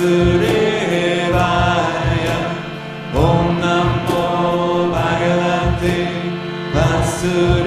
Vasudevaya Om Namo Bhagavate Vasudevaya.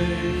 Deus.